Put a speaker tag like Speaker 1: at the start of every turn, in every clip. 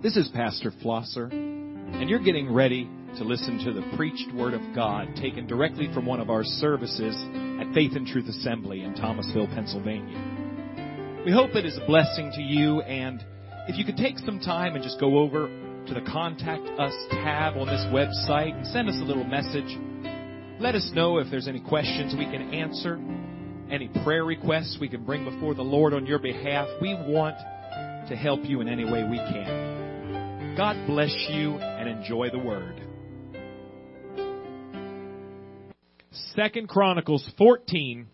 Speaker 1: This is Pastor Flosser, and you're getting ready to listen to the preached Word of God taken directly from one of our services at Faith and Truth Assembly in Thomasville, Pennsylvania. We hope it is a blessing to you, and if you could take some time and just go over to the Contact Us tab on this website and send us a little message. Let us know if there's any questions we can answer, any prayer requests we can bring before the Lord on your behalf. We want to help you in any way we can. God bless you and enjoy the word. Second Chronicles 14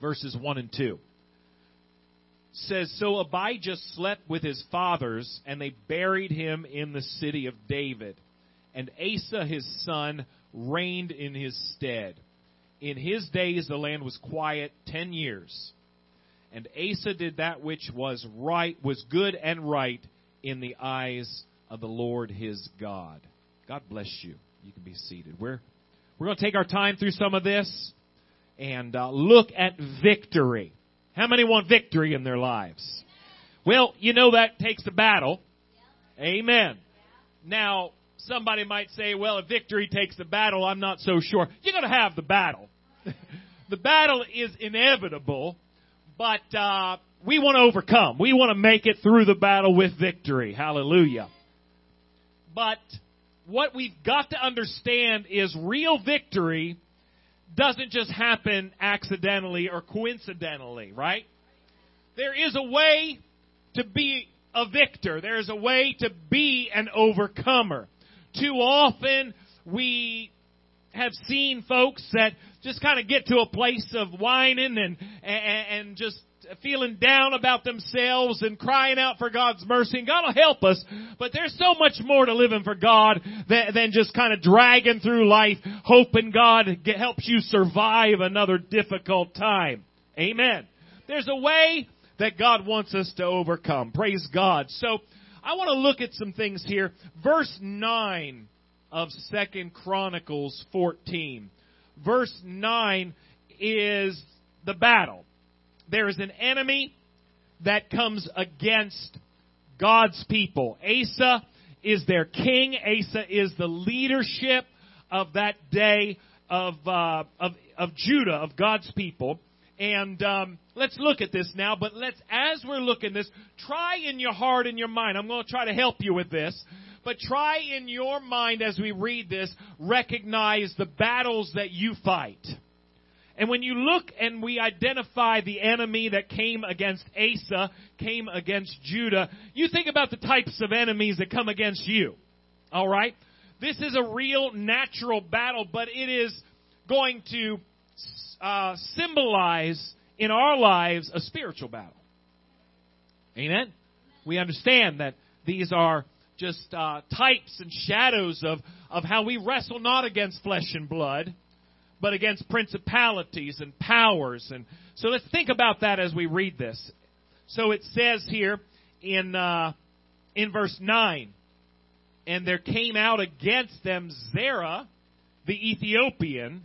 Speaker 1: verses 1 and 2 says so Abijah slept with his fathers and they buried him in the city of David. And Asa his son reigned in his stead. In his days the land was quiet 10 years. And Asa did that which was right, was good and right in the eyes of the Lord his God. God bless you. You can be seated. We're, we're going to take our time through some of this and uh, look at victory. How many want victory in their lives? Well, you know that takes a battle. Amen. Now, somebody might say, well, if victory takes the battle, I'm not so sure. You're going to have the battle. the battle is inevitable but uh, we want to overcome. We want to make it through the battle with victory. Hallelujah. But what we've got to understand is real victory doesn't just happen accidentally or coincidentally, right? There is a way to be a victor. There is a way to be an overcomer. Too often we have seen folks that just kind of get to a place of whining and, and, and just feeling down about themselves and crying out for God's mercy. And God will help us. But there's so much more to living for God than, than just kind of dragging through life, hoping God helps you survive another difficult time. Amen. There's a way that God wants us to overcome. Praise God. So I want to look at some things here. Verse 9 of Second Chronicles 14. Verse 9 is the battle. There is an enemy that comes against God's people. Asa is their king. Asa is the leadership of that day of uh, of of Judah, of God's people. And um, let's look at this now. But let's, as we're looking this, try in your heart and your mind. I'm going to try to help you with this. But try in your mind as we read this, recognize the battles that you fight. And when you look and we identify the enemy that came against Asa, came against Judah, you think about the types of enemies that come against you. Alright? This is a real natural battle, but it is going to uh, symbolize in our lives a spiritual battle. Amen? We understand that these are just uh, types and shadows of, of how we wrestle not against flesh and blood, but against principalities and powers. And so let's think about that as we read this. So it says here in uh, in verse nine, and there came out against them Zerah, the Ethiopian,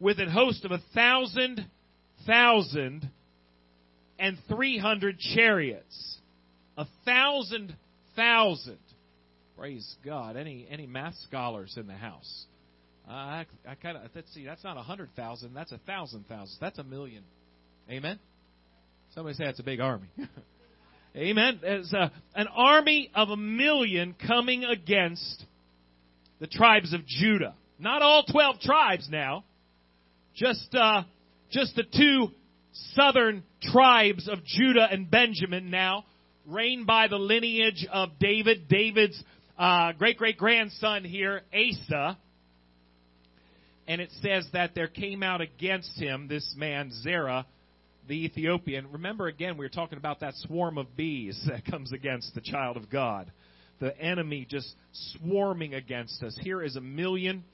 Speaker 1: with a host of a thousand thousand and three hundred chariots. A thousand thousand. Praise God. Any any math scholars in the house? Uh, I, I kind of let's see. That's not a hundred thousand. That's a thousand thousand. That's a million. Amen. Somebody say it's a big army. Amen. It's a, an army of a million coming against the tribes of Judah. Not all twelve tribes now. Just uh, just the two southern tribes of Judah and Benjamin now, reigned by the lineage of David. David's uh, great great grandson here, Asa. And it says that there came out against him this man, Zerah, the Ethiopian. Remember again, we were talking about that swarm of bees that comes against the child of God. The enemy just swarming against us. Here is a million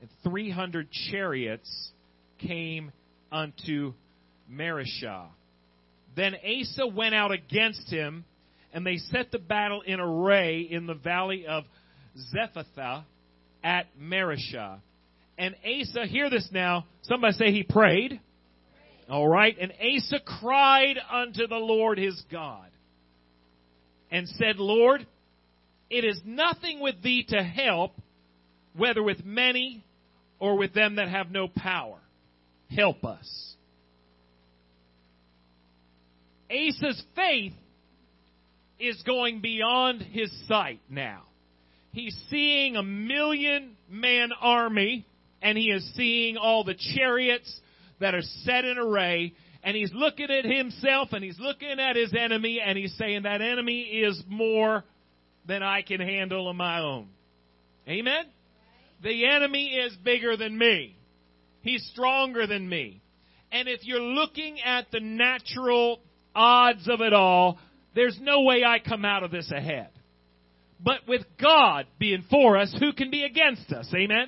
Speaker 1: and three hundred chariots came unto Mareshah. Then Asa went out against him and they set the battle in array in the valley of Zephathah at Mareshah. And Asa, hear this now. Somebody say he prayed. All right. And Asa cried unto the Lord his God and said, Lord, It is nothing with thee to help, whether with many or with them that have no power. Help us. Asa's faith is going beyond his sight now. He's seeing a million man army, and he is seeing all the chariots that are set in array, and he's looking at himself and he's looking at his enemy, and he's saying, That enemy is more than I can handle on my own. Amen? The enemy is bigger than me. He's stronger than me. And if you're looking at the natural odds of it all, there's no way I come out of this ahead. But with God being for us, who can be against us? Amen?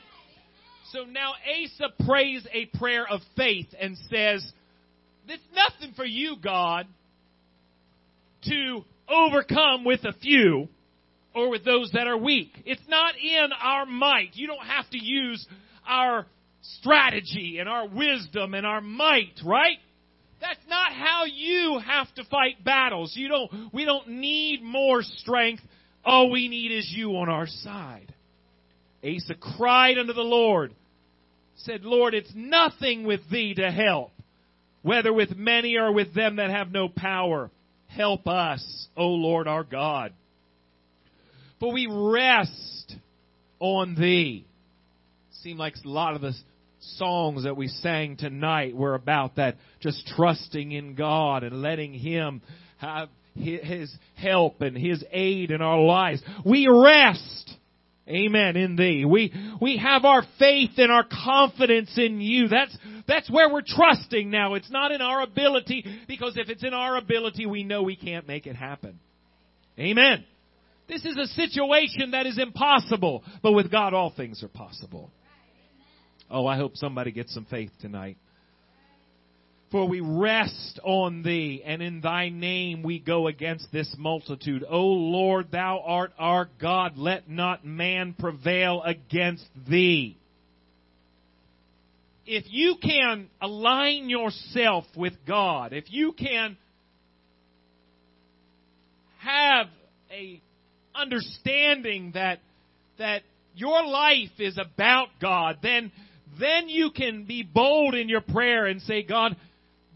Speaker 1: So now Asa prays a prayer of faith and says, It's nothing for you, God, to overcome with a few or with those that are weak. It's not in our might. You don't have to use our strategy and our wisdom and our might, right? That's not how you have to fight battles. You don't, we don't need more strength. All we need is you on our side. Asa cried unto the Lord, said, Lord, it's nothing with thee to help, whether with many or with them that have no power. Help us, O Lord our God. For we rest on thee. Seem like a lot of the songs that we sang tonight were about that just trusting in God and letting Him have His help and His aid in our lives. We rest. Amen. In thee. We, we have our faith and our confidence in you. That's, that's where we're trusting now. It's not in our ability because if it's in our ability, we know we can't make it happen. Amen. This is a situation that is impossible, but with God all things are possible. Oh, I hope somebody gets some faith tonight. For we rest on thee, and in thy name we go against this multitude. O Lord, thou art our God. Let not man prevail against thee. If you can align yourself with God, if you can have a understanding that that your life is about God, then then you can be bold in your prayer and say, God,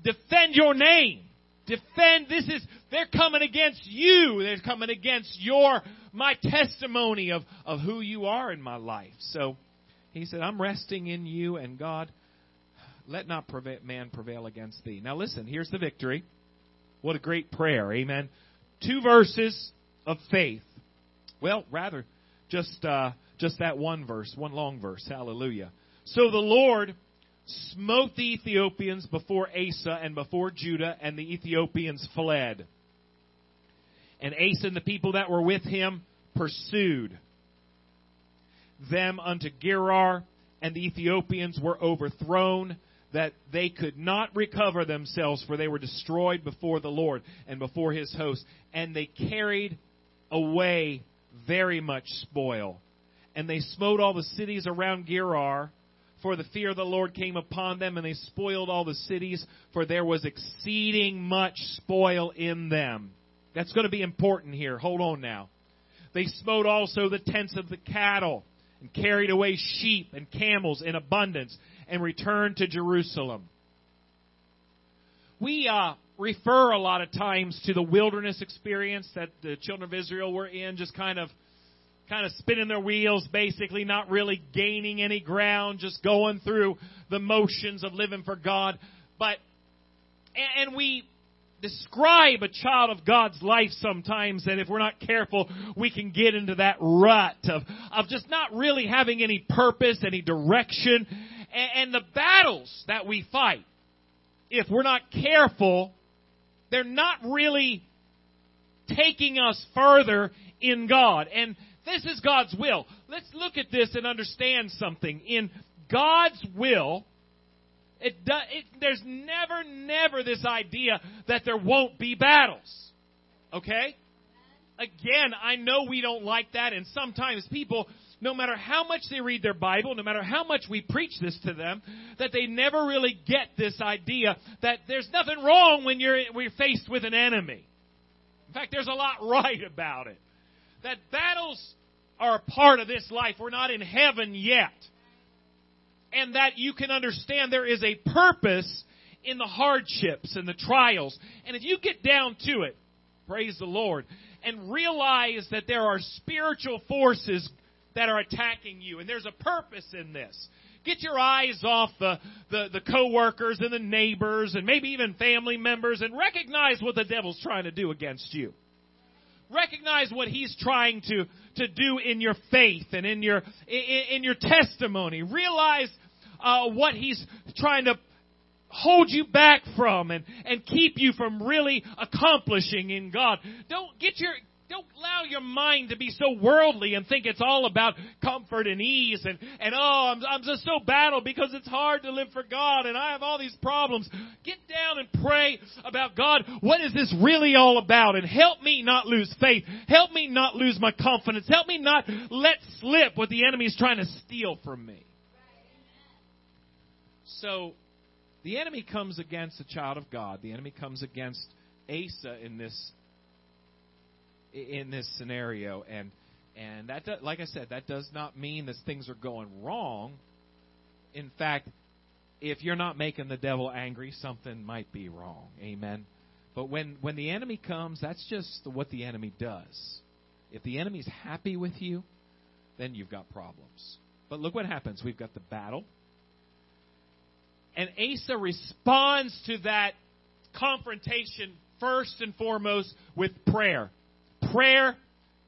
Speaker 1: defend your name. Defend, this is, they're coming against you. They're coming against your, my testimony of, of who you are in my life. So he said, I'm resting in you and God, let not man prevail against thee. Now listen, here's the victory. What a great prayer. Amen. Two verses of faith. Well, rather, just, uh, just that one verse, one long verse. Hallelujah. So the Lord smote the Ethiopians before Asa and before Judah, and the Ethiopians fled. And Asa and the people that were with him pursued them unto Gerar, and the Ethiopians were overthrown, that they could not recover themselves, for they were destroyed before the Lord and before his host. And they carried away very much spoil. And they smote all the cities around Gerar for the fear of the Lord came upon them, and they spoiled all the cities, for there was exceeding much spoil in them. That's going to be important here. Hold on now. They smote also the tents of the cattle, and carried away sheep and camels in abundance, and returned to Jerusalem. We uh, refer a lot of times to the wilderness experience that the children of Israel were in, just kind of kind of spinning their wheels, basically not really gaining any ground, just going through the motions of living for God. But, and we describe a child of God's life sometimes that if we're not careful, we can get into that rut of, of just not really having any purpose, any direction, and, and the battles that we fight. If we're not careful, they're not really taking us further in God. And this is God's will. Let's look at this and understand something. In God's will, it, do, it, there's never, never this idea that there won't be battles. Okay? Again, I know we don't like that, and sometimes people, no matter how much they read their Bible, no matter how much we preach this to them, that they never really get this idea that there's nothing wrong when you're, we're faced with an enemy. In fact, there's a lot right about it that battles are a part of this life. We're not in heaven yet. And that you can understand there is a purpose in the hardships and the trials. And if you get down to it, praise the Lord, and realize that there are spiritual forces that are attacking you, and there's a purpose in this. Get your eyes off the, the, the coworkers and the neighbors and maybe even family members and recognize what the devil's trying to do against you. Recognize what he's trying to, to do in your faith and in your, in, in your testimony. Realize uh, what he's trying to hold you back from and, and keep you from really accomplishing in God. Don't get your don't allow your mind to be so worldly and think it's all about comfort and ease and, and oh, I'm, I'm just so battled because it's hard to live for God and I have all these problems. Get down and pray about God. What is this really all about? And help me not lose faith. Help me not lose my confidence. Help me not let slip what the enemy is trying to steal from me. So, the enemy comes against a child of God. The enemy comes against Asa in this in this scenario, and and that do, like I said, that does not mean that things are going wrong. In fact, if you're not making the devil angry, something might be wrong. Amen. But when when the enemy comes, that's just what the enemy does. If the enemy's happy with you, then you've got problems. But look what happens. We've got the battle. And Asa responds to that confrontation first and foremost with prayer. Prayer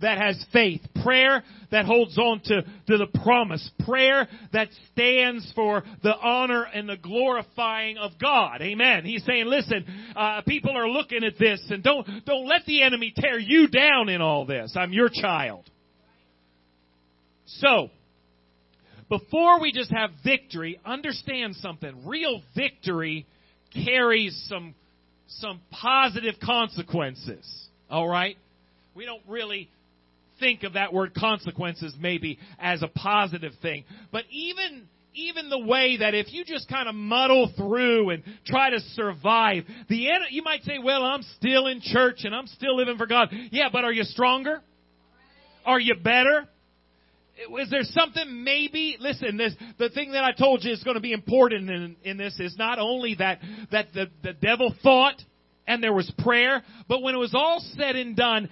Speaker 1: that has faith. Prayer that holds on to, to the promise. Prayer that stands for the honor and the glorifying of God. Amen. He's saying, listen, uh, people are looking at this and don't, don't let the enemy tear you down in all this. I'm your child. So, before we just have victory, understand something. Real victory carries some, some positive consequences. All right? We don't really think of that word consequences maybe as a positive thing. But even even the way that if you just kind of muddle through and try to survive, the end, you might say, "Well, I'm still in church and I'm still living for God." Yeah, but are you stronger? Are you better? is there something maybe listen this the thing that i told you is going to be important in, in this is not only that that the, the devil thought and there was prayer but when it was all said and done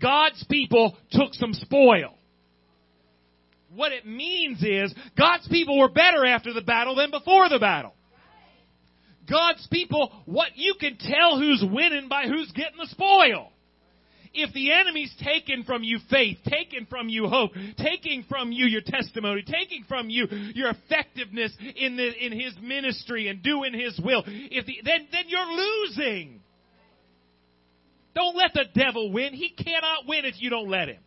Speaker 1: god's people took some spoil. What it means is god's people were better after the battle than before the battle. God's people what you can tell who's winning by who's getting the spoil. If the enemy's taken from you faith, taken from you hope, taking from you your testimony, taking from you your effectiveness in the, in his ministry and doing his will, if the, then then you're losing. Don't let the devil win. He cannot win if you don't let him.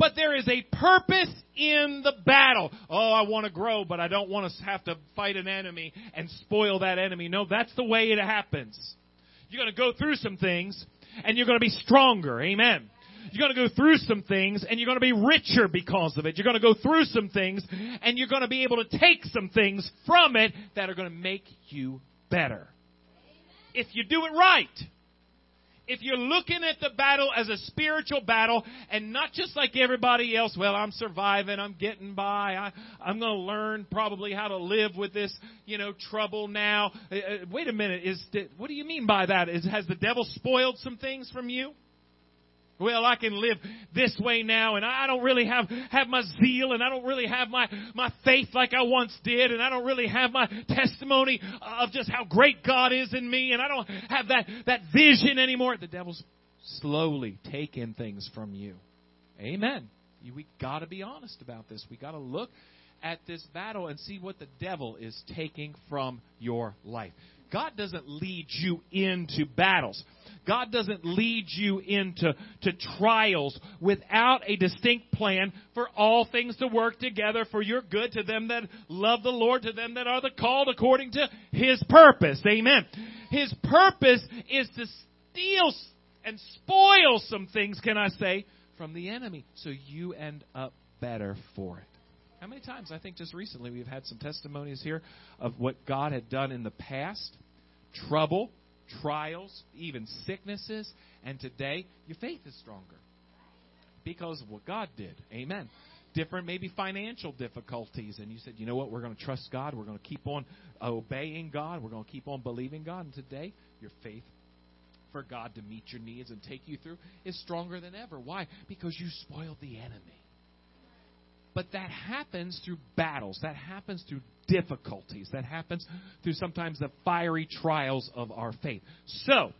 Speaker 1: But there is a purpose in the battle. Oh, I want to grow, but I don't want to have to fight an enemy and spoil that enemy. No, that's the way it happens. You're going to go through some things, and you're going to be stronger. Amen. You're going to go through some things and you're going to be richer because of it. You're going to go through some things and you're going to be able to take some things from it that are going to make you better. If you do it right if you're looking at the battle as a spiritual battle and not just like everybody else, well, I'm surviving, I'm getting by, I, I'm going to learn probably how to live with this, you know, trouble now. Uh, uh wait a minute, is what do you mean by that? Is, has the devil spoiled some things from you? Well, I can live this way now and I don't really have, have my zeal and I don't really have my, my faith like I once did and I don't really have my testimony of just how great God is in me and I don't have that, that vision anymore. The devil's slowly taking things from you. Amen. We gotta be honest about this. We gotta look at this battle and see what the devil is taking from your life. God doesn't lead you into battles. God doesn't lead you into to trials without a distinct plan for all things to work together for your good to them that love the Lord, to them that are the called according to His purpose. Amen. His purpose is to steal and spoil some things, can I say, from the enemy so you end up better for it. How many times? I think just recently we've had some testimonies here of what God had done in the past trouble, trials, even sicknesses, and today your faith is stronger. because of what God did. Amen. Different, maybe financial difficulties, and you said, you know what, we're going to trust God. We're going to keep on obeying God. We're going to keep on believing God. And today, your faith for God to meet your needs and take you through is stronger than ever. Why? Because you spoiled the enemy. But that happens through battles. That happens through difficulties. That happens through sometimes the fiery trials of our faith. So,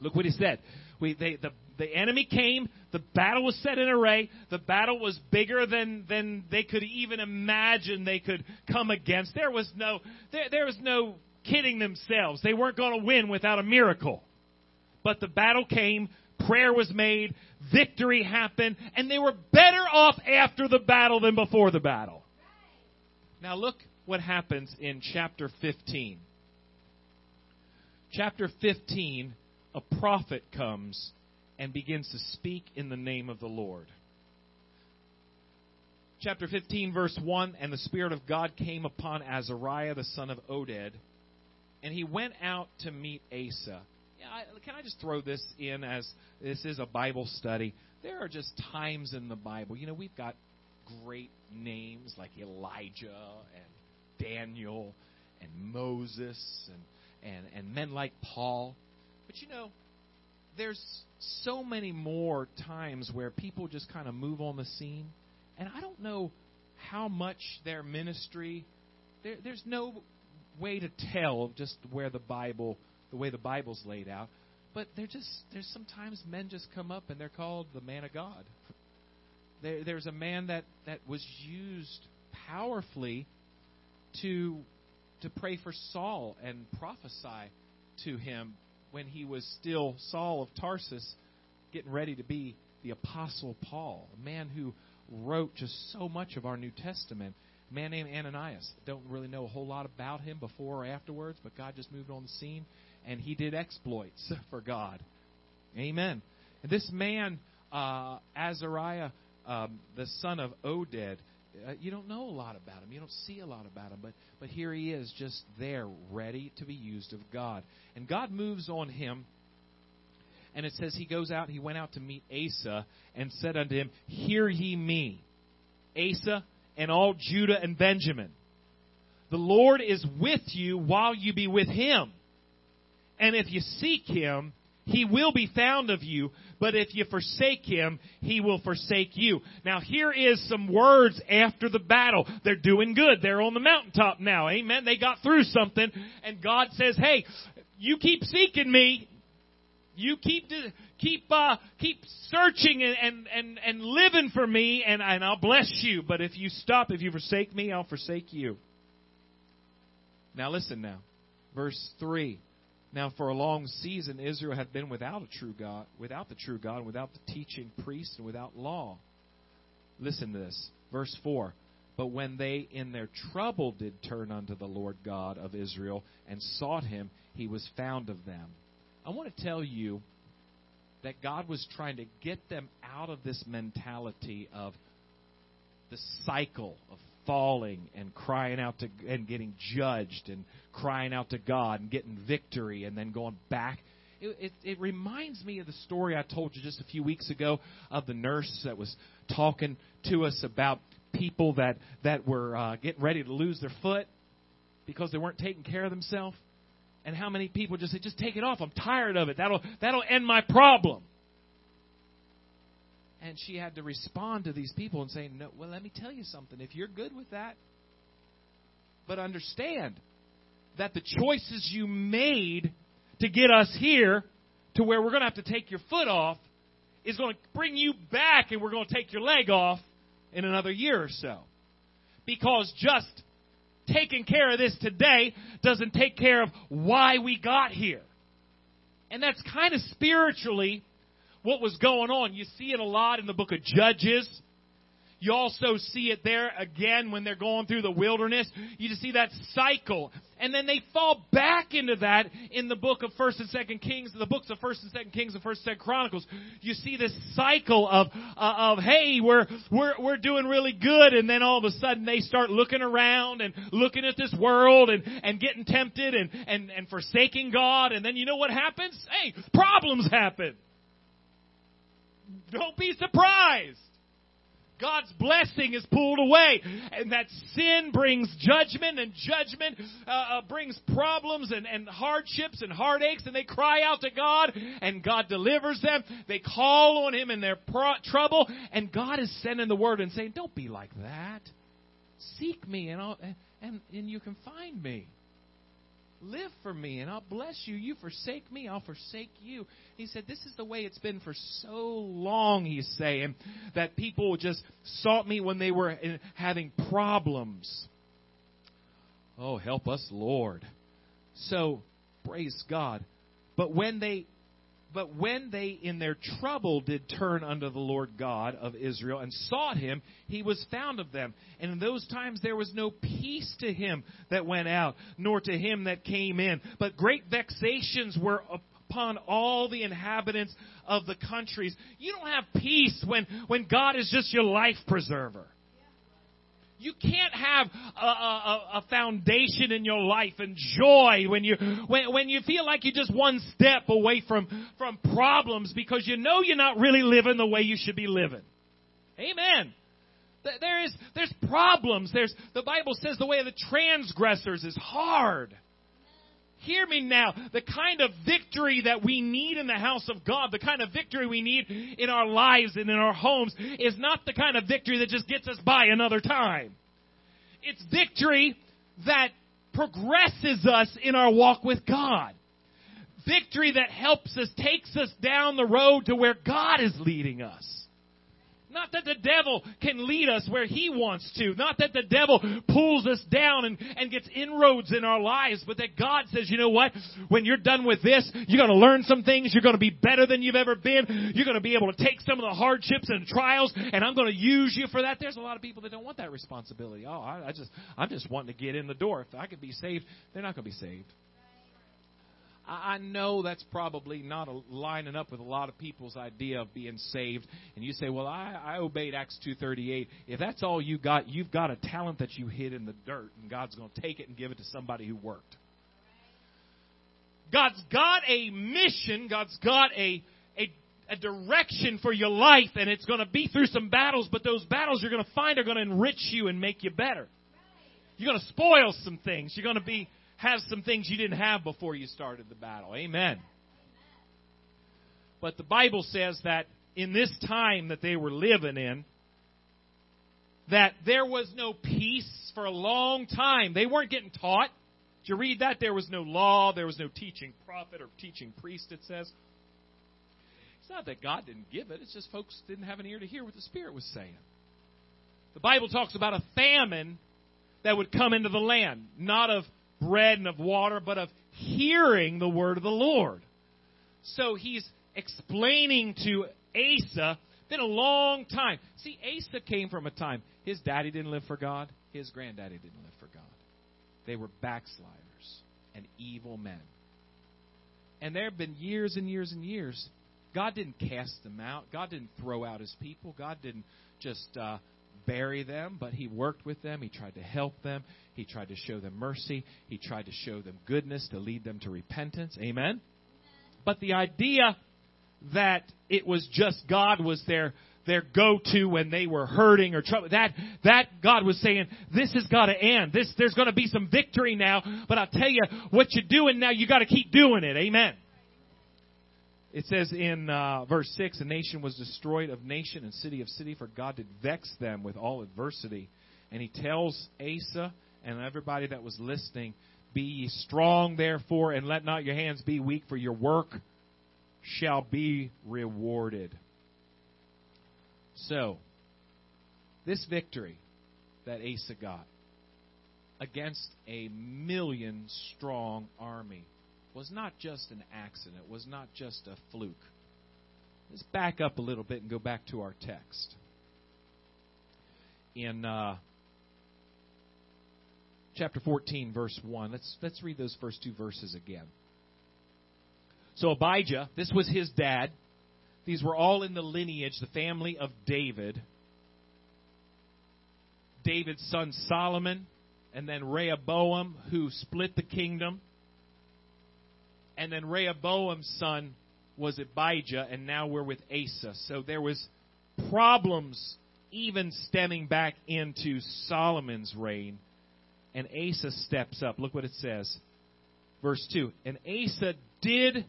Speaker 1: look what he said. We, they, the, the enemy came. The battle was set in array. The battle was bigger than, than they could even imagine they could come against. There was no, there, there was no kidding themselves. They weren't going to win without a miracle. But the battle came, prayer was made, victory happened, and they were better off after the battle than before the battle. Now look what happens in chapter 15. Chapter 15, a prophet comes and begins to speak in the name of the Lord. Chapter 15, verse 1 And the Spirit of God came upon Azariah, the son of Oded, and he went out to meet Asa can I just throw this in as this is a Bible study? There are just times in the Bible, you know, we've got great names like Elijah and Daniel and Moses and, and, and men like Paul. But you know, there's so many more times where people just kind of move on the scene. And I don't know how much their ministry, there, there's no way to tell just where the Bible the way the Bible's laid out. But they're just there's sometimes men just come up and they're called the man of God. There, there's a man that that was used powerfully to to pray for Saul and prophesy to him when he was still Saul of Tarsus, getting ready to be the Apostle Paul, a man who wrote just so much of our New Testament. A man named Ananias. Don't really know a whole lot about him before or afterwards, but God just moved on the scene and he did exploits for God. Amen. And this man, uh, Azariah, um, the son of Oded, uh, you don't know a lot about him. You don't see a lot about him, but but here he is, just there, ready to be used of God. And God moves on him. And it says he goes out, he went out to meet Asa and said unto him, Hear ye me, Asa and all Judah and Benjamin. The Lord is with you while you be with him. And if you seek him, he will be found of you, but if you forsake him, he will forsake you. Now here is some words after the battle. They're doing good. They're on the mountaintop now. Amen. They got through something and God says, "Hey, you keep seeking me. You keep keep uh, keep searching and, and and living for me and and I'll bless you, but if you stop, if you forsake me, I'll forsake you." Now listen now. Verse 3. Now, for a long season, Israel had been without a true God, without the true God, without the teaching priest, and without law. Listen to this. Verse 4. But when they in their trouble did turn unto the Lord God of Israel and sought him, he was found of them. I want to tell you that God was trying to get them out of this mentality of the cycle of falling and crying out to and getting judged and crying out to God and getting victory and then going back. It, it, it reminds me of the story I told you just a few weeks ago of the nurse that was talking to us about people that that were uh, getting ready to lose their foot because they weren't taking care of themselves. And how many people just say, "Just take it off. I'm tired of it. That'll that'll end my problem." And she had to respond to these people and say, No, well, let me tell you something. If you're good with that, but understand that the choices you made to get us here to where we're going to have to take your foot off is going to bring you back and we're going to take your leg off in another year or so. Because just taking care of this today doesn't take care of why we got here. And that's kind of spiritually what was going on. You see it a lot in the book of Judges. You also see it there again when they're going through the wilderness. You just see that cycle. And then they fall back into that in the book of 1st and 2nd Kings, the books of 1st and 2nd Kings and 1st and 2nd Chronicles. You see this cycle of, uh, of, hey, we're, we're, we're doing really good. And then all of a sudden they start looking around and looking at this world and, and getting tempted and, and, and forsaking God. And then you know what happens? Hey, problems happen. Don't be surprised. God's blessing is pulled away. And that sin brings judgment, and judgment uh, uh, brings problems and, and hardships and heartaches, and they cry out to God, and God delivers them. They call on Him in their pro- trouble, and God is sending the word and saying, Don't be like that. Seek me, and, I'll, and, and you can find me. Live for me, and I'll bless you. You forsake me, I'll forsake you. He said, This is the way it's been for so long, he's saying, that people just sought me when they were having problems. Oh, help us, Lord. So, praise God. But when they but when they in their trouble did turn unto the Lord God of Israel and sought him, he was found of them. And in those times there was no peace to him that went out, nor to him that came in. But great vexations were upon all the inhabitants of the countries. You don't have peace when, when God is just your life preserver. You can't have a, a, a, foundation in your life and joy when you when, when you feel like you're just one step away from from problems because you know you're not really living the way you should be living. Amen. There is there's problems. There's the Bible says the way of the transgressors is hard. Hear me now. The kind of victory that we need in the house of God, the kind of victory we need in our lives and in our homes, is not the kind of victory that just gets us by another time. It's victory that progresses us in our walk with God. Victory that helps us, takes us down the road to where God is leading us. Not that the devil can lead us where he wants to. Not that the devil pulls us down and, and gets inroads in our lives, but that God says, you know what? When you're done with this, you're going to learn some things. You're going to be better than you've ever been. You're going to be able to take some of the hardships and trials, and I'm going to use you for that. There's a lot of people that don't want that responsibility. Oh, I, I just, I'm just wanting to get in the door. If I could be saved, they're not going to be saved. I know that's probably not lining up with a lot of people's idea of being saved. And you say, "Well, I, I obeyed Acts two thirty eight. If that's all you got, you've got a talent that you hid in the dirt, and God's going to take it and give it to somebody who worked." God's got a mission. God's got a a, a direction for your life, and it's going to be through some battles. But those battles you're going to find are going to enrich you and make you better. You're going to spoil some things. You're going to be have some things you didn't have before you started the battle. Amen. But the Bible says that in this time that they were living in, that there was no peace for a long time. They weren't getting taught. Did you read that? There was no law, there was no teaching prophet or teaching priest, it says. It's not that God didn't give it, it's just folks didn't have an ear to hear what the Spirit was saying. The Bible talks about a famine that would come into the land, not of bread and of water, but of hearing the word of the Lord. So he's explaining to Asa, been a long time. See, Asa came from a time, his daddy didn't live for God, his granddaddy didn't live for God. They were backsliders and evil men. And there have been years and years and years. God didn't cast them out. God didn't throw out his people. God didn't just uh, bury them, but he worked with them. He tried to help them. He tried to show them mercy. He tried to show them goodness to lead them to repentance. Amen? But the idea that it was just God was their their go-to when they were hurting or trouble. That that God was saying, this has got to end. This there's going to be some victory now, but I'll tell you what you're doing now. You got to keep doing it. Amen. It says in uh, verse 6 A nation was destroyed of nation and city of city, for God did vex them with all adversity. And he tells Asa and everybody that was listening, Be ye strong, therefore, and let not your hands be weak, for your work shall be rewarded. So, this victory that Asa got against a million strong army was not just an accident, was not just a fluke. Let's back up a little bit and go back to our text. In uh, chapter 14, verse 1, let's, let's read those first two verses again. So Abijah, this was his dad. These were all in the lineage, the family of David. David's son Solomon, and then Rehoboam, who split the kingdom and then Rehoboam's son was Abijah, and now we're with Asa. So there was problems even stemming back into Solomon's reign. And Asa steps up. Look what it says. Verse 2. And Asa did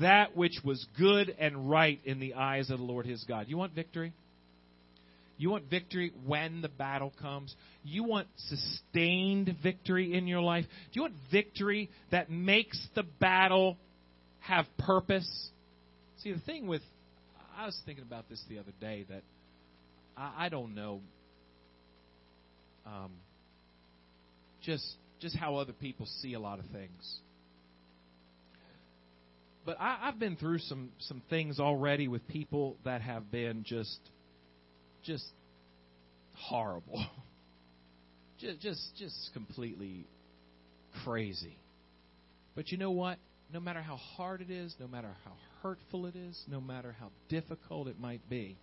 Speaker 1: that which was good and right in the eyes of the Lord his God. You want victory? You want victory when the battle comes? You want sustained victory in your life? Do you want victory that makes the battle have purpose? See, the thing with, I was thinking about this the other day that I, I don't know um, just just how other people see a lot of things. But I, I've been through some some things already with people that have been just just horrible. just just just completely crazy. But you know what? No matter how hard it is, no matter how hurtful it is, no matter how difficult it might be,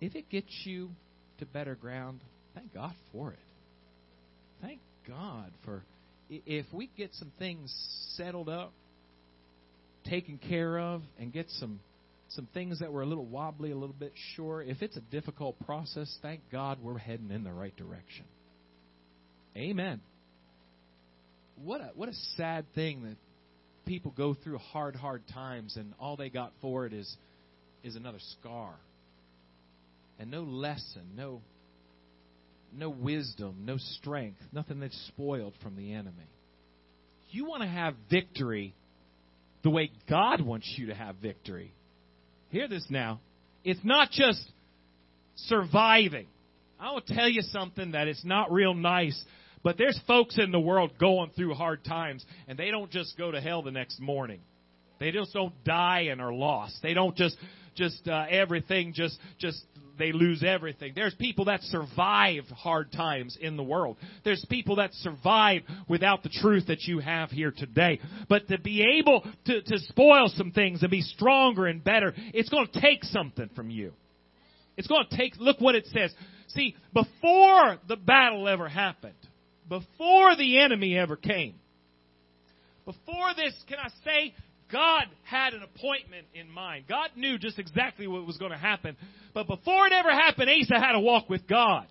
Speaker 1: if it gets you to better ground, thank God for it. Thank God for if we get some things settled up, taken care of, and get some some things that were a little wobbly, a little bit sure. If it's a difficult process, thank God we're heading in the right direction. Amen. What a what a sad thing that people go through hard, hard times and all they got for it is is another scar. And no lesson, no no wisdom, no strength, nothing that's spoiled from the enemy. You want to have victory the way God wants you to have victory. Hear this now. It's not just surviving. I will tell you something that it's not real nice, but there's folks in the world going through hard times, and they don't just go to hell the next morning. They just don't die and are lost. They don't just just uh, everything just just they lose everything. There's people that survive hard times in the world. There's people that survive without the truth that you have here today. But to be able to, to spoil some things and be stronger and better, it's going to take something from you. It's going to take, look what it says. See, before the battle ever happened, before the enemy ever came, before this, can I say, God had an appointment in mind. God knew just exactly what was going to happen. But before it ever happened, Asa had to walk with God.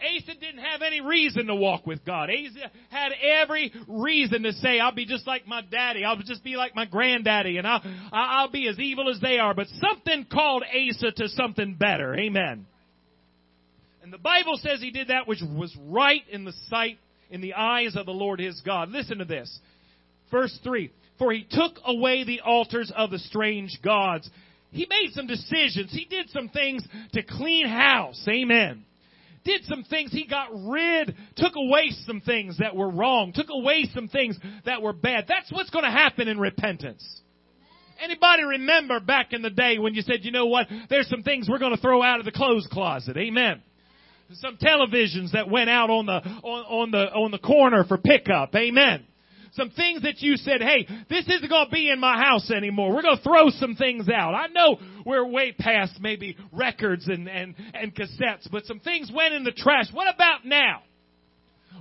Speaker 1: Asa didn't have any reason to walk with God. Asa had every reason to say, I'll be just like my daddy. I'll just be like my granddaddy and I'll, I'll be as evil as they are. But something called Asa to something better. Amen. And the Bible says he did that which was right in the sight, in the eyes of the Lord his God. Listen to this. Verse 3. For he took away the altars of the strange gods. He made some decisions. He did some things to clean house. Amen. Did some things. He got rid, took away some things that were wrong, took away some things that were bad. That's what's going to happen in repentance. Anybody remember back in the day when you said, you know what, there's some things we're going to throw out of the clothes closet. Amen some televisions that went out on the on, on the on the corner for pickup. Amen some things that you said, hey, this isn't going to be in my house anymore. We're going to throw some things out. I know we're way past maybe records and, and, and cassettes, but some things went in the trash. What about now?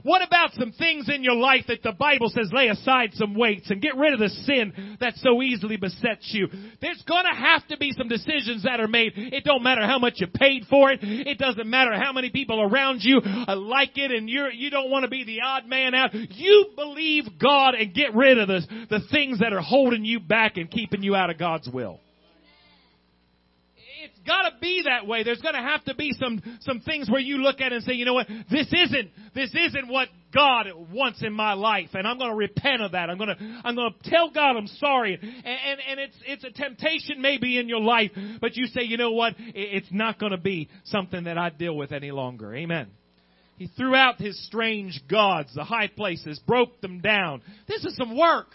Speaker 1: What about some things in your life that the Bible says lay aside some weights and get rid of the sin that so easily besets you? There's gonna have to be some decisions that are made. It don't matter how much you paid for it. It doesn't matter how many people around you uh, like it and you're, you don't want to be the odd man out. You believe God and get rid of the, the things that are holding you back and keeping you out of God's will got to be that way. There's going to have to be some some things where you look at it and say, you know what, this isn't this isn't what God wants in my life, and I'm going to repent of that. I'm going to I'm going to tell God I'm sorry, and and, and it's it's a temptation maybe in your life, but you say, you know what, it's not going to be something that I deal with any longer. Amen. He threw out his strange gods, the high places, broke them down. This is some work.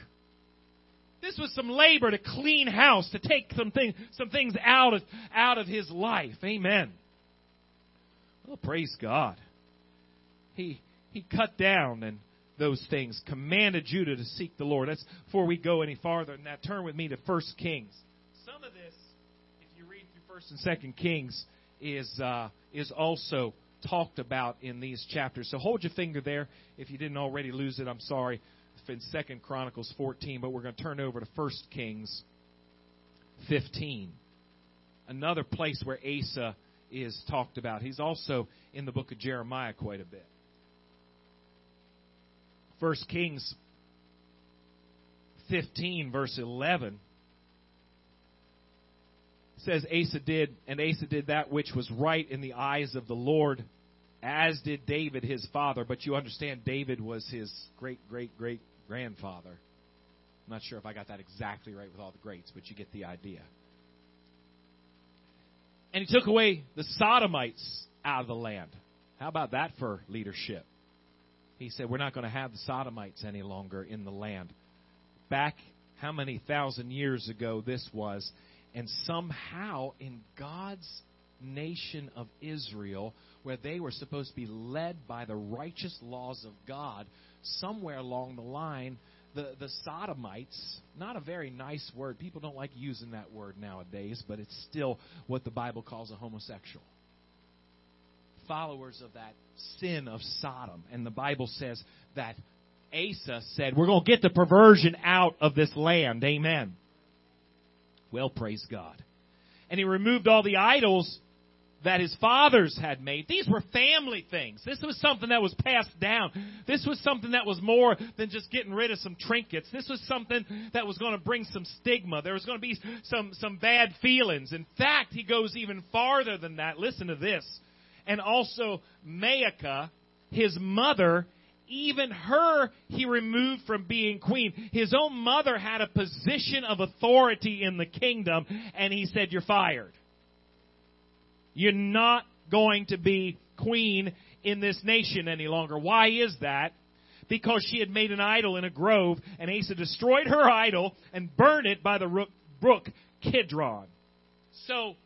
Speaker 1: This was some labor to clean house, to take some things, some things out of, out of his life. Amen. Well, praise God. He, he cut down and those things, commanded Judah to seek the Lord. That's before we go any farther than that. Turn with me to First Kings. Some of this, if you read through First and Second Kings, is uh, is also talked about in these chapters. So hold your finger there. If you didn't already lose it, I'm sorry. In Second Chronicles 14, but we're going to turn over to First Kings 15. Another place where Asa is talked about. He's also in the book of Jeremiah quite a bit. First Kings 15, verse 11 says Asa did, and Asa did that which was right in the eyes of the Lord, as did David his father. But you understand, David was his great, great, great grandfather. I'm not sure if I got that exactly right with all the greats, but you get the idea. And he took away the Sodomites out of the land. How about that for leadership? He said, We're not going to have the Sodomites any longer in the land. Back how many thousand years ago this was, and somehow in God's nation of Israel, where they were supposed to be led by the righteous laws of God, somewhere along the line, the, the Sodomites, not a very nice word. People don't like using that word nowadays, but it's still what the Bible calls a homosexual. Followers of that sin of Sodom. And the Bible says that Asa said, We're going to get the perversion out of this land. Amen. Well, praise God. And he removed all the idols that his fathers had made. These were family things. This was something that was passed down. This was something that was more than just getting rid of some trinkets. This was something that was going to bring some stigma. There was going to be some, some bad feelings. In fact, he goes even farther than that. Listen to this. And also, Maacah, his mother, even her he removed from being queen. His own mother had a position of authority in the kingdom, and he said, You're fired. You're not going to be queen in this nation any longer. Why is that? Because she had made an idol in a grove, and Asa destroyed her idol and burned it by the brook Kidron. So,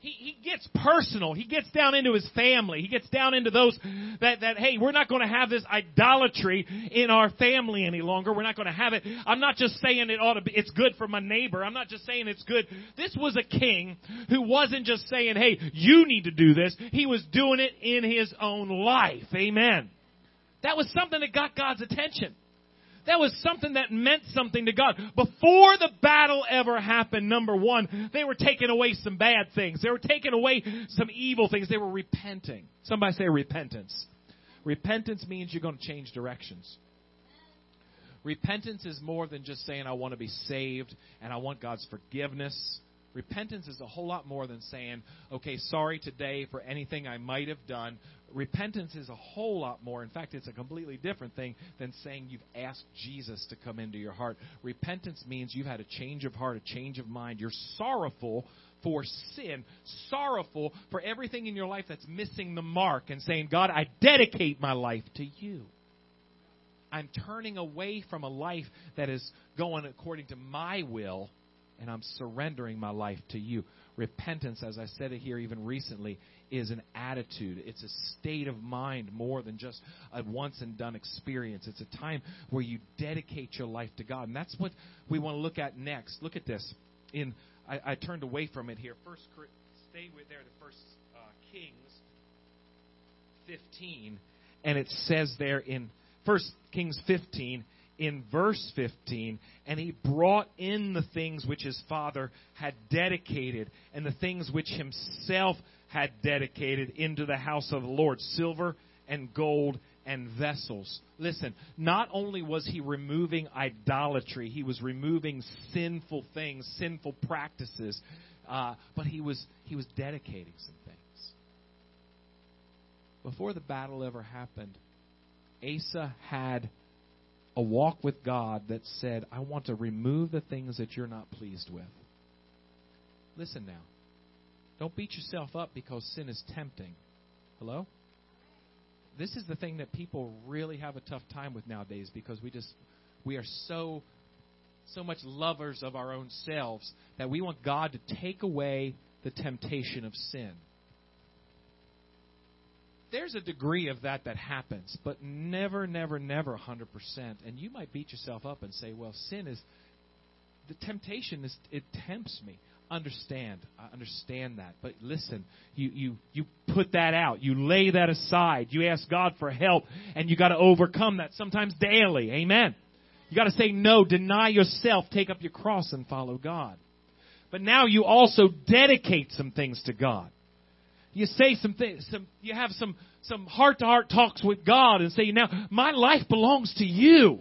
Speaker 1: he, he gets personal. He gets down into his family. He gets down into those that, that, hey, we're not going to have this idolatry in our family any longer. We're not going to have it. I'm not just saying it ought to be, it's good for my neighbor. I'm not just saying it's good. This was a king who wasn't just saying, hey, you need to do this. He was doing it in his own life. Amen. That was something that got God's attention. That was something that meant something to God. Before the battle ever happened, number one, they were taking away some bad things. They were taking away some evil things. They were repenting. Somebody say repentance. Repentance means you're going to change directions. Repentance is more than just saying, I want to be saved and I want God's forgiveness. Repentance is a whole lot more than saying, okay, sorry today for anything I might have done. Repentance is a whole lot more. In fact, it's a completely different thing than saying you've asked Jesus to come into your heart. Repentance means you've had a change of heart, a change of mind. You're sorrowful for sin, sorrowful for everything in your life that's missing the mark, and saying, God, I dedicate my life to you. I'm turning away from a life that is going according to my will and I'm surrendering my life to you. Repentance, as I said it here even recently, is an attitude. It's a state of mind more than just a once and done experience. It's a time where you dedicate your life to God. And that's what we want to look at next. Look at this. In I, I turned away from it here. First, stay with there. The first uh, Kings 15, and it says there in First Kings 15 in verse 15, and he brought in the things which his father had dedicated, and the things which himself had dedicated into the house of the Lord silver and gold and vessels. Listen, not only was he removing idolatry, he was removing sinful things, sinful practices, uh, but he was, he was dedicating some things. Before the battle ever happened, Asa had a walk with God that said, I want to remove the things that you're not pleased with. Listen now. Don't beat yourself up because sin is tempting. Hello? This is the thing that people really have a tough time with nowadays because we just we are so so much lovers of our own selves that we want God to take away the temptation of sin there's a degree of that that happens, but never, never, never 100%. And you might beat yourself up and say, well, sin is, the temptation is, it tempts me. Understand. I understand that. But listen, you, you, you put that out. You lay that aside. You ask God for help, and you got to overcome that sometimes daily. Amen. You got to say no, deny yourself, take up your cross and follow God. But now you also dedicate some things to God. You say some things, some, you have some, some heart to heart talks with God and say, now, my life belongs to you.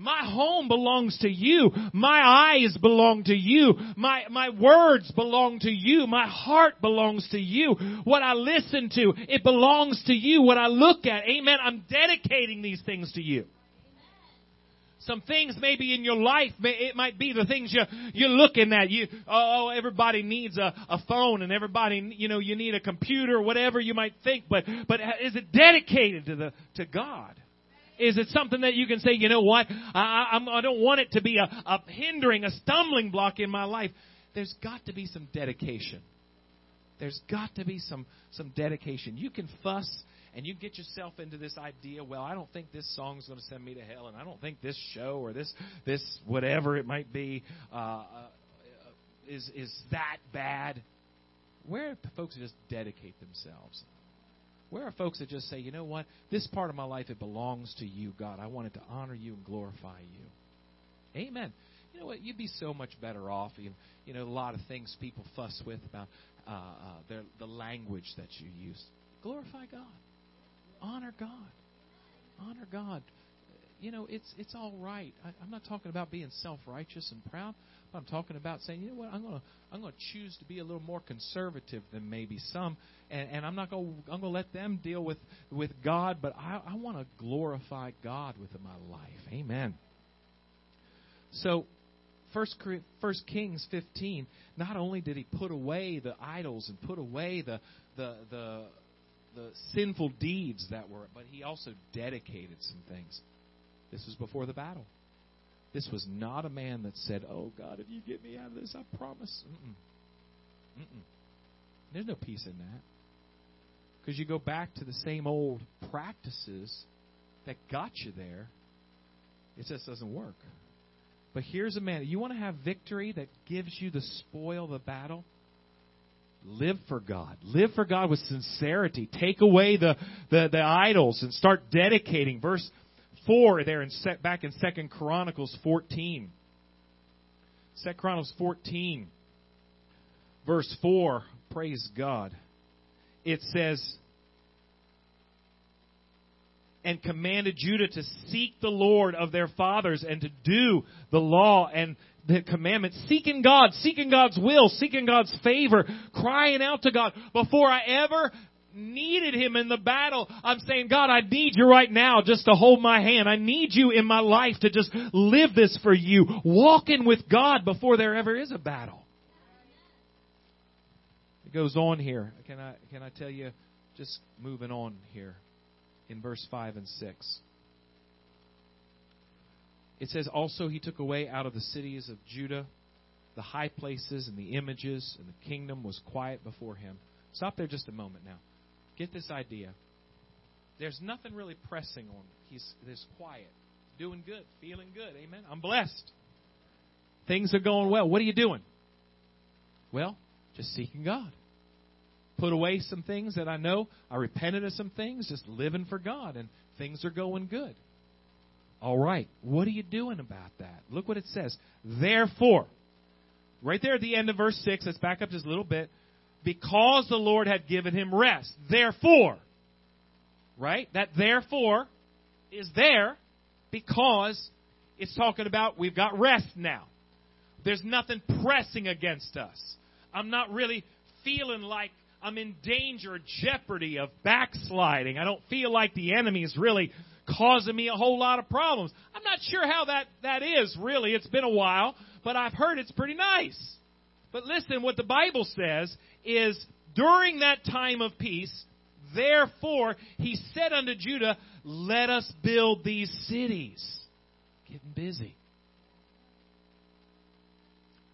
Speaker 1: My home belongs to you. My eyes belong to you. My, my words belong to you. My heart belongs to you. What I listen to, it belongs to you. What I look at, amen, I'm dedicating these things to you. Some things maybe in your life, it might be the things you, you're looking at. You, oh, everybody needs a, a phone and everybody, you know, you need a computer, whatever you might think, but, but is it dedicated to the, to God? Is it something that you can say, you know what, I, I'm, I don't want it to be a, a hindering, a stumbling block in my life. There's got to be some dedication. There's got to be some, some dedication. You can fuss and you get yourself into this idea, well, I don't think this song's going to send me to hell, and I don't think this show or this this whatever it might be uh, uh, is is that bad. Where folks just dedicate themselves? Where are folks that just say, you know what, this part of my life it belongs to you, God. I wanted to honor you and glorify you. Amen. You know what? You'd be so much better off. You, you know, a lot of things people fuss with about uh, uh, their, the language that you use. Glorify God. Honor God. Honor God. You know, it's it's all right. I, I'm not talking about being self righteous and proud. I'm talking about saying, you know what, I'm gonna I'm gonna choose to be a little more conservative than maybe some, and, and I'm not gonna I'm gonna let them deal with with God, but I, I want to glorify God with my life. Amen. So, First First Kings 15. Not only did he put away the idols and put away the the the the sinful deeds that were, but he also dedicated some things. This was before the battle. This was not a man that said, "Oh God, if you get me out of this, I promise." Mm-mm. Mm-mm. There's no peace in that because you go back to the same old practices that got you there. It just doesn't work. But here's a man. You want to have victory that gives you the spoil of the battle? Live for God. Live for God with sincerity. Take away the, the, the idols and start dedicating. Verse 4 there in set back in Second Chronicles 14. Second Chronicles 14, verse 4. Praise God. It says, and commanded Judah to seek the Lord of their fathers and to do the law and the commandments, seeking God, seeking God's will, seeking God's favor, crying out to God. Before I ever needed Him in the battle, I'm saying, God, I need you right now just to hold my hand. I need you in my life to just live this for you. Walking with God before there ever is a battle. It goes on here. Can I, can I tell you, just moving on here in verse 5 and 6. It says, Also he took away out of the cities of Judah the high places and the images, and the kingdom was quiet before him. Stop there just a moment now. Get this idea. There's nothing really pressing on him. He's this quiet, doing good, feeling good. Amen. I'm blessed. Things are going well. What are you doing? Well, just seeking God. Put away some things that I know. I repented of some things, just living for God, and things are going good. All right. What are you doing about that? Look what it says. Therefore, right there at the end of verse 6, let's back up just a little bit. Because the Lord had given him rest. Therefore, right? That therefore is there because it's talking about we've got rest now. There's nothing pressing against us. I'm not really feeling like I'm in danger, jeopardy of backsliding. I don't feel like the enemy is really causing me a whole lot of problems. I'm not sure how that, that is, really. It's been a while, but I've heard it's pretty nice. But listen, what the Bible says is during that time of peace, therefore, he said unto Judah, Let us build these cities. Getting busy.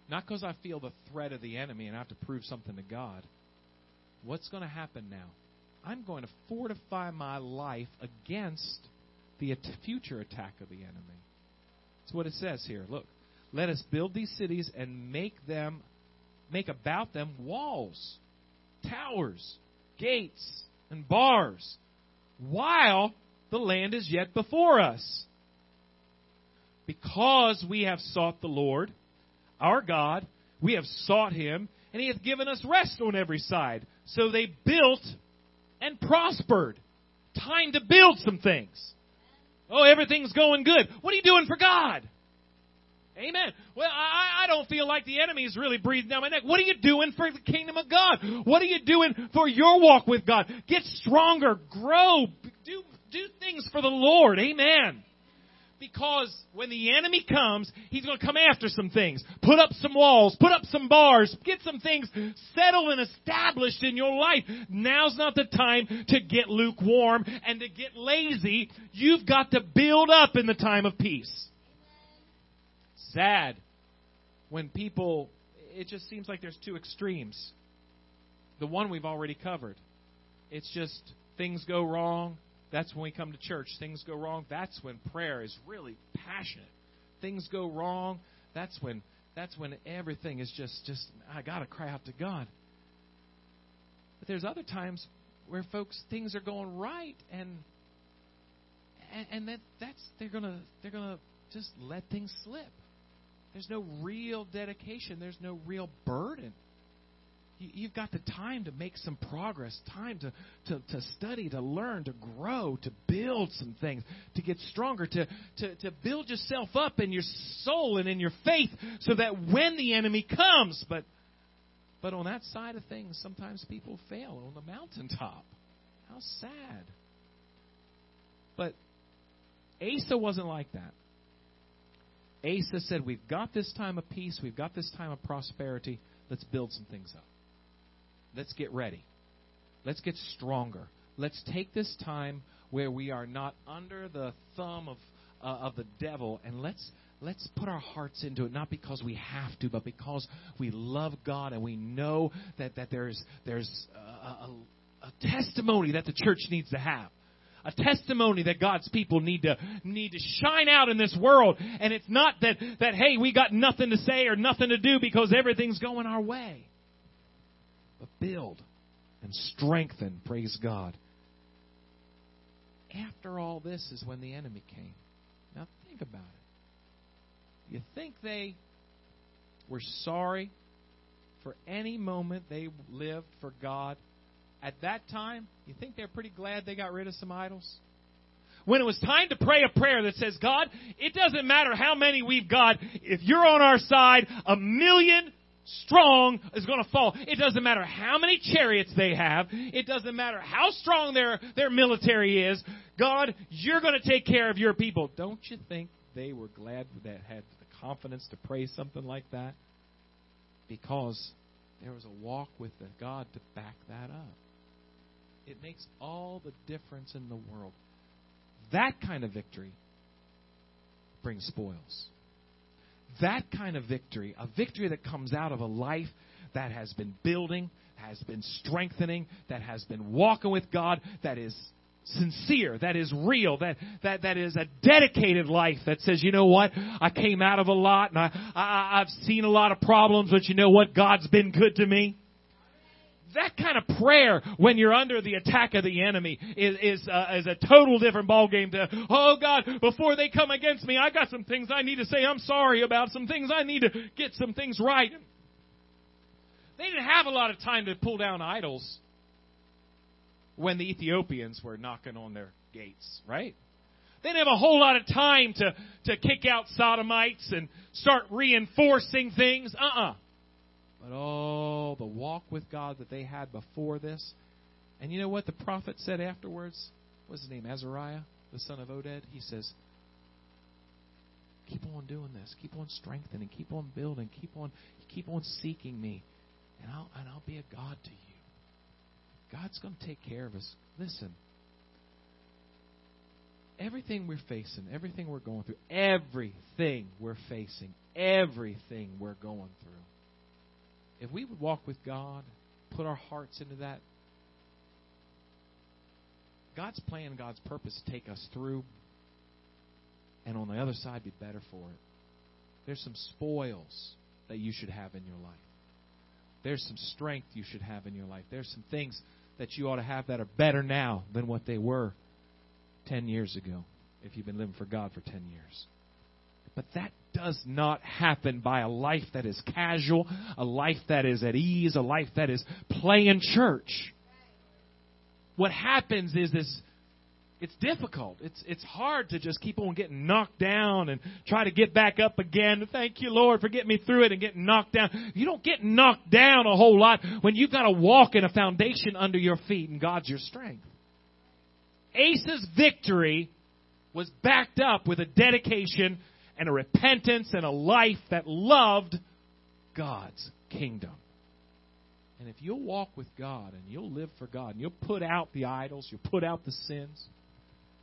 Speaker 1: Not because I feel the threat of the enemy and I have to prove something to God. What's going to happen now? I'm going to fortify my life against the future attack of the enemy. That's what it says here. Look, let us build these cities and make them, make about them walls, towers, gates, and bars, while the land is yet before us. because we have sought the Lord, our God, we have sought him, and he hath given us rest on every side. So they built and prospered. Time to build some things. Oh, everything's going good. What are you doing for God? Amen. Well, I, I don't feel like the enemy is really breathing down my neck. What are you doing for the kingdom of God? What are you doing for your walk with God? Get stronger, grow, do, do things for the Lord. Amen. Because when the enemy comes, he's going to come after some things. Put up some walls, put up some bars, get some things settled and established in your life. Now's not the time to get lukewarm and to get lazy. You've got to build up in the time of peace. Sad when people, it just seems like there's two extremes. The one we've already covered. It's just things go wrong, that's when we come to church. Things go wrong. That's when prayer is really passionate. Things go wrong. That's when that's when everything is just just I got to cry out to God. But there's other times where folks things are going right and and, and that that's they're going to they're going to just let things slip. There's no real dedication. There's no real burden. You've got the time to make some progress, time to, to, to study, to learn, to grow, to build some things, to get stronger, to, to, to build yourself up in your soul and in your faith so that when the enemy comes, but, but on that side of things, sometimes people fail on the mountaintop. How sad. But Asa wasn't like that. Asa said, We've got this time of peace, we've got this time of prosperity, let's build some things up. Let's get ready. Let's get stronger. Let's take this time where we are not under the thumb of uh, of the devil and let's let's put our hearts into it not because we have to but because we love God and we know that that there's there's a, a, a testimony that the church needs to have a testimony that God's people need to need to shine out in this world and it's not that that hey we got nothing to say or nothing to do because everything's going our way but build and strengthen, praise God. After all this is when the enemy came. Now think about it. You think they were sorry for any moment they lived for God at that time? You think they're pretty glad they got rid of some idols? When it was time to pray a prayer that says, God, it doesn't matter how many we've got, if you're on our side, a million strong is going to fall. It doesn't matter how many chariots they have. It doesn't matter how strong their, their military is. God, you're going to take care of your people. Don't you think they were glad that had the confidence to pray something like that? Because there was a walk with the God to back that up. It makes all the difference in the world. That kind of victory brings spoils. That kind of victory, a victory that comes out of a life that has been building, has been strengthening, that has been walking with God, that is sincere, that is real, that, that, that is a dedicated life that says, you know what, I came out of a lot and I, I, I've seen a lot of problems, but you know what, God's been good to me that kind of prayer when you're under the attack of the enemy is is, uh, is a total different ballgame to oh God before they come against me I got some things I need to say I'm sorry about some things I need to get some things right. They didn't have a lot of time to pull down idols when the Ethiopians were knocking on their gates, right? They didn't have a whole lot of time to, to kick out sodomites and start reinforcing things. Uh-uh but all the walk with God that they had before this. And you know what the prophet said afterwards? What's his name? Azariah, the son of Oded. He says, Keep on doing this. Keep on strengthening. Keep on building. Keep on keep on seeking me. And I'll and I'll be a God to you. God's going to take care of us. Listen. Everything we're facing, everything we're going through, everything we're facing, everything we're going through if we would walk with God, put our hearts into that, God's plan, God's purpose take us through, and on the other side, be better for it. There's some spoils that you should have in your life. There's some strength you should have in your life. There's some things that you ought to have that are better now than what they were 10 years ago if you've been living for God for 10 years. But that does not happen by a life that is casual, a life that is at ease, a life that is playing church. What happens is this it's difficult. It's it's hard to just keep on getting knocked down and try to get back up again. Thank you, Lord, for getting me through it and getting knocked down. You don't get knocked down a whole lot when you've got to walk in a foundation under your feet and God's your strength. Asa's victory was backed up with a dedication and a repentance and a life that loved God's kingdom. And if you'll walk with God and you'll live for God and you'll put out the idols, you'll put out the sins,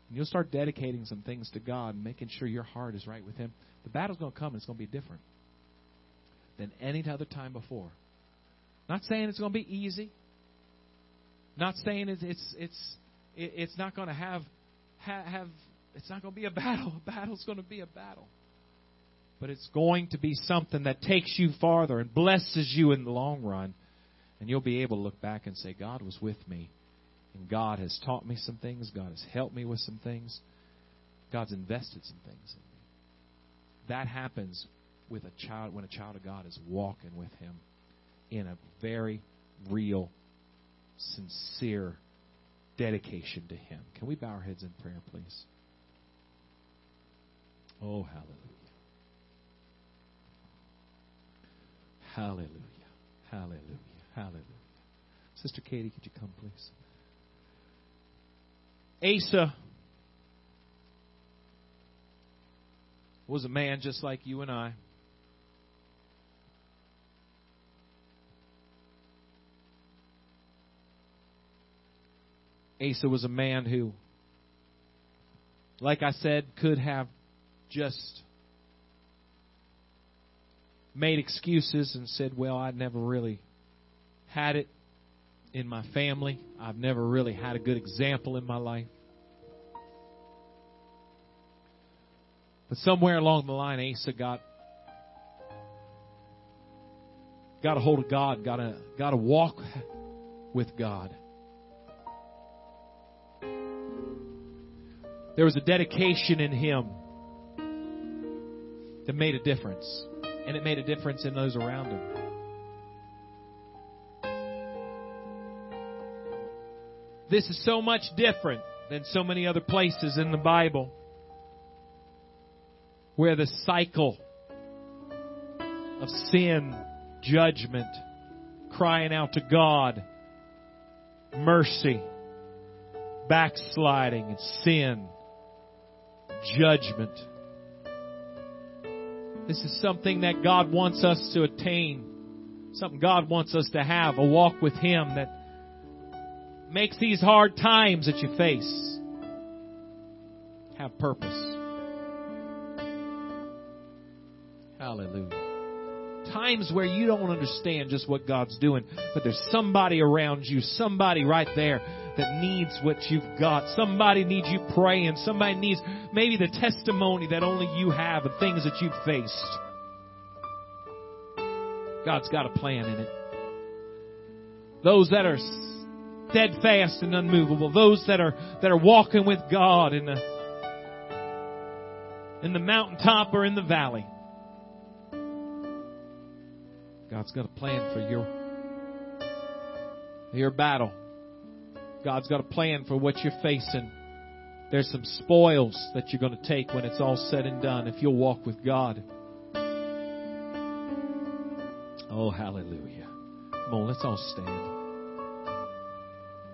Speaker 1: and you'll start dedicating some things to God and making sure your heart is right with Him, the battle's going to come and it's going to be different than any other time before. Not saying it's going to be easy. Not saying it's it's it's it's not going to have have it's not going to be a battle. A battle's going to be a battle. But it's going to be something that takes you farther and blesses you in the long run. And you'll be able to look back and say, God was with me and God has taught me some things. God has helped me with some things. God's invested some things in me. That happens with a child when a child of God is walking with Him in a very real, sincere dedication to Him. Can we bow our heads in prayer, please? Oh, hallelujah. Hallelujah. Hallelujah. Hallelujah. Sister Katie, could you come, please? Asa was a man just like you and I. Asa was a man who, like I said, could have just made excuses and said, Well, I never really had it in my family. I've never really had a good example in my life. But somewhere along the line, Asa got got a hold of God, got a got to walk with God. There was a dedication in him that made a difference, and it made a difference in those around him. This is so much different than so many other places in the Bible where the cycle of sin, judgment, crying out to God, mercy, backsliding, and sin, judgment. This is something that God wants us to attain, something God wants us to have, a walk with Him that makes these hard times that you face have purpose. Hallelujah. Times where you don't understand just what God's doing, but there's somebody around you, somebody right there that needs what you've got. Somebody needs you praying. Somebody needs maybe the testimony that only you have of things that you've faced. God's got a plan in it. Those that are steadfast and unmovable. Those that are, that are walking with God in the, in the mountaintop or in the valley. God's got a plan for your, your battle. God's got a plan for what you're facing. There's some spoils that you're going to take when it's all said and done if you'll walk with God. Oh, hallelujah. Come on, let's all stand.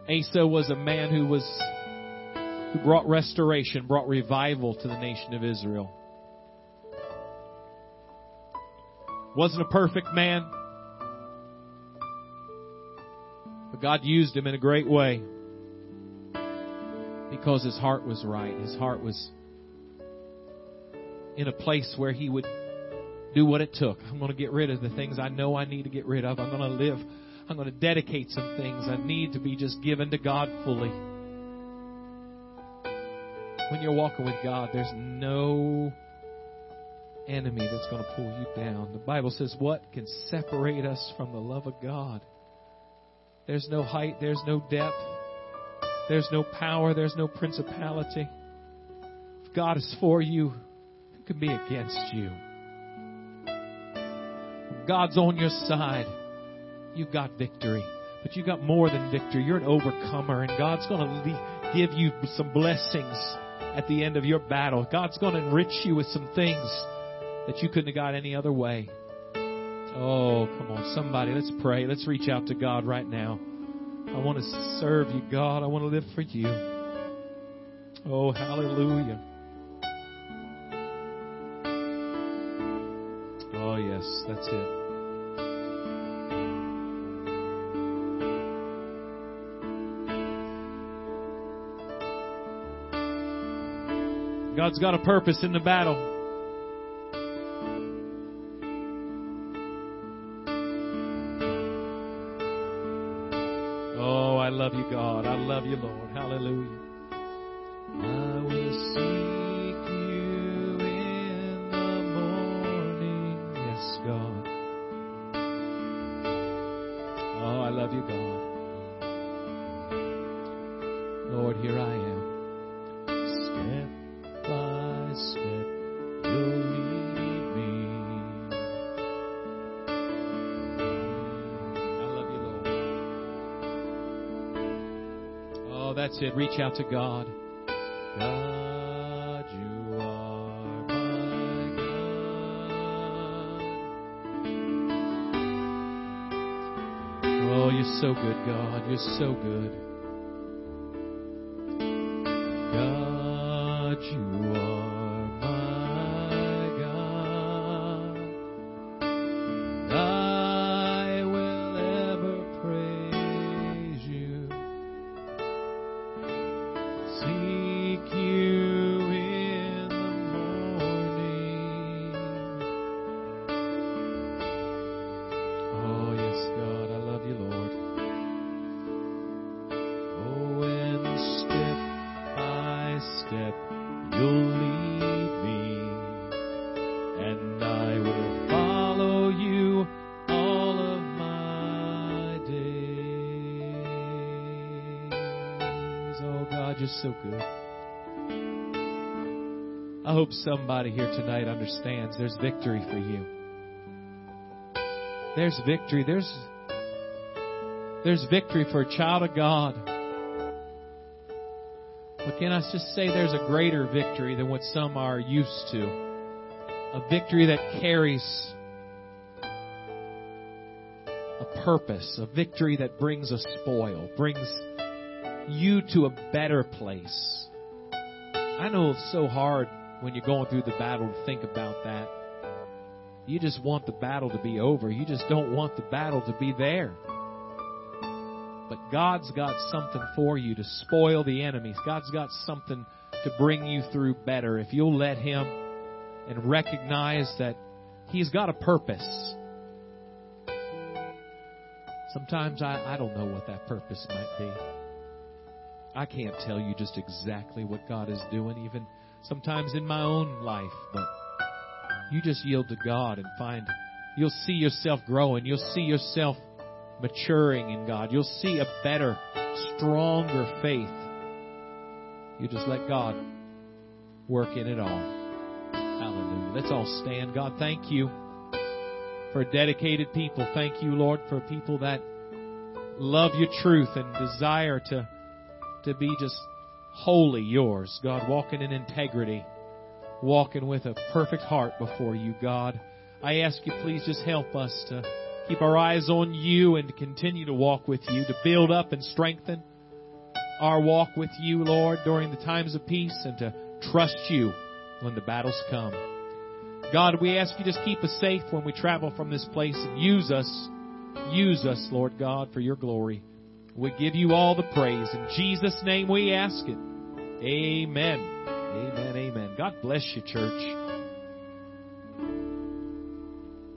Speaker 1: Asa was a man who was who brought restoration, brought revival to the nation of Israel. Wasn't a perfect man, but God used him in a great way because his heart was right. His heart was in a place where he would do what it took. I'm going to get rid of the things I know I need to get rid of. I'm going to live I'm going to dedicate some things I need to be just given to God fully. When you're walking with God, there's no enemy that's going to pull you down. The Bible says, What can separate us from the love of God? There's no height, there's no depth, there's no power, there's no principality. If God is for you, who can be against you? God's on your side. You've got victory. But you've got more than victory. You're an overcomer, and God's going to give you some blessings at the end of your battle. God's going to enrich you with some things that you couldn't have got any other way. Oh, come on, somebody, let's pray. Let's reach out to God right now. I want to serve you, God. I want to live for you. Oh, hallelujah. Oh, yes, that's it. God's got a purpose in the battle. I will seek you in the morning. Yes, God. Oh, I love you, God. Lord, here I am. That's it. Reach out to God. God, you are my God. Oh, you're so good, God. You're so good. Somebody here tonight understands there's victory for you. There's victory. There's there's victory for a child of God. But can I just say there's a greater victory than what some are used to? A victory that carries a purpose, a victory that brings a spoil, brings you to a better place. I know it's so hard when you're going through the battle to think about that. You just want the battle to be over. You just don't want the battle to be there. But God's got something for you to spoil the enemies. God's got something to bring you through better if you'll let Him and recognize that He's got a purpose. Sometimes I, I don't know what that purpose might be. I can't tell you just exactly what God is doing, even sometimes in my own life, but you just yield to God and find you'll see yourself growing. You'll see yourself maturing in God. You'll see a better, stronger faith. You just let God work in it all. Hallelujah. Let's all stand. God, thank you for dedicated people. Thank you, Lord, for people that love your truth and desire to, to be just wholly yours. God, walking in integrity, walking with a perfect heart before you, God. I ask you, please just help us to keep our eyes on you and to continue to walk with you, to build up and strengthen our walk with you, Lord, during the times of peace and to trust you when the battles come. God, we ask you just keep us safe when we travel from this place and use us. Use us, Lord God, for your glory. We give you all the praise. In Jesus' name we ask it. Amen. Amen. Amen. God bless you, church.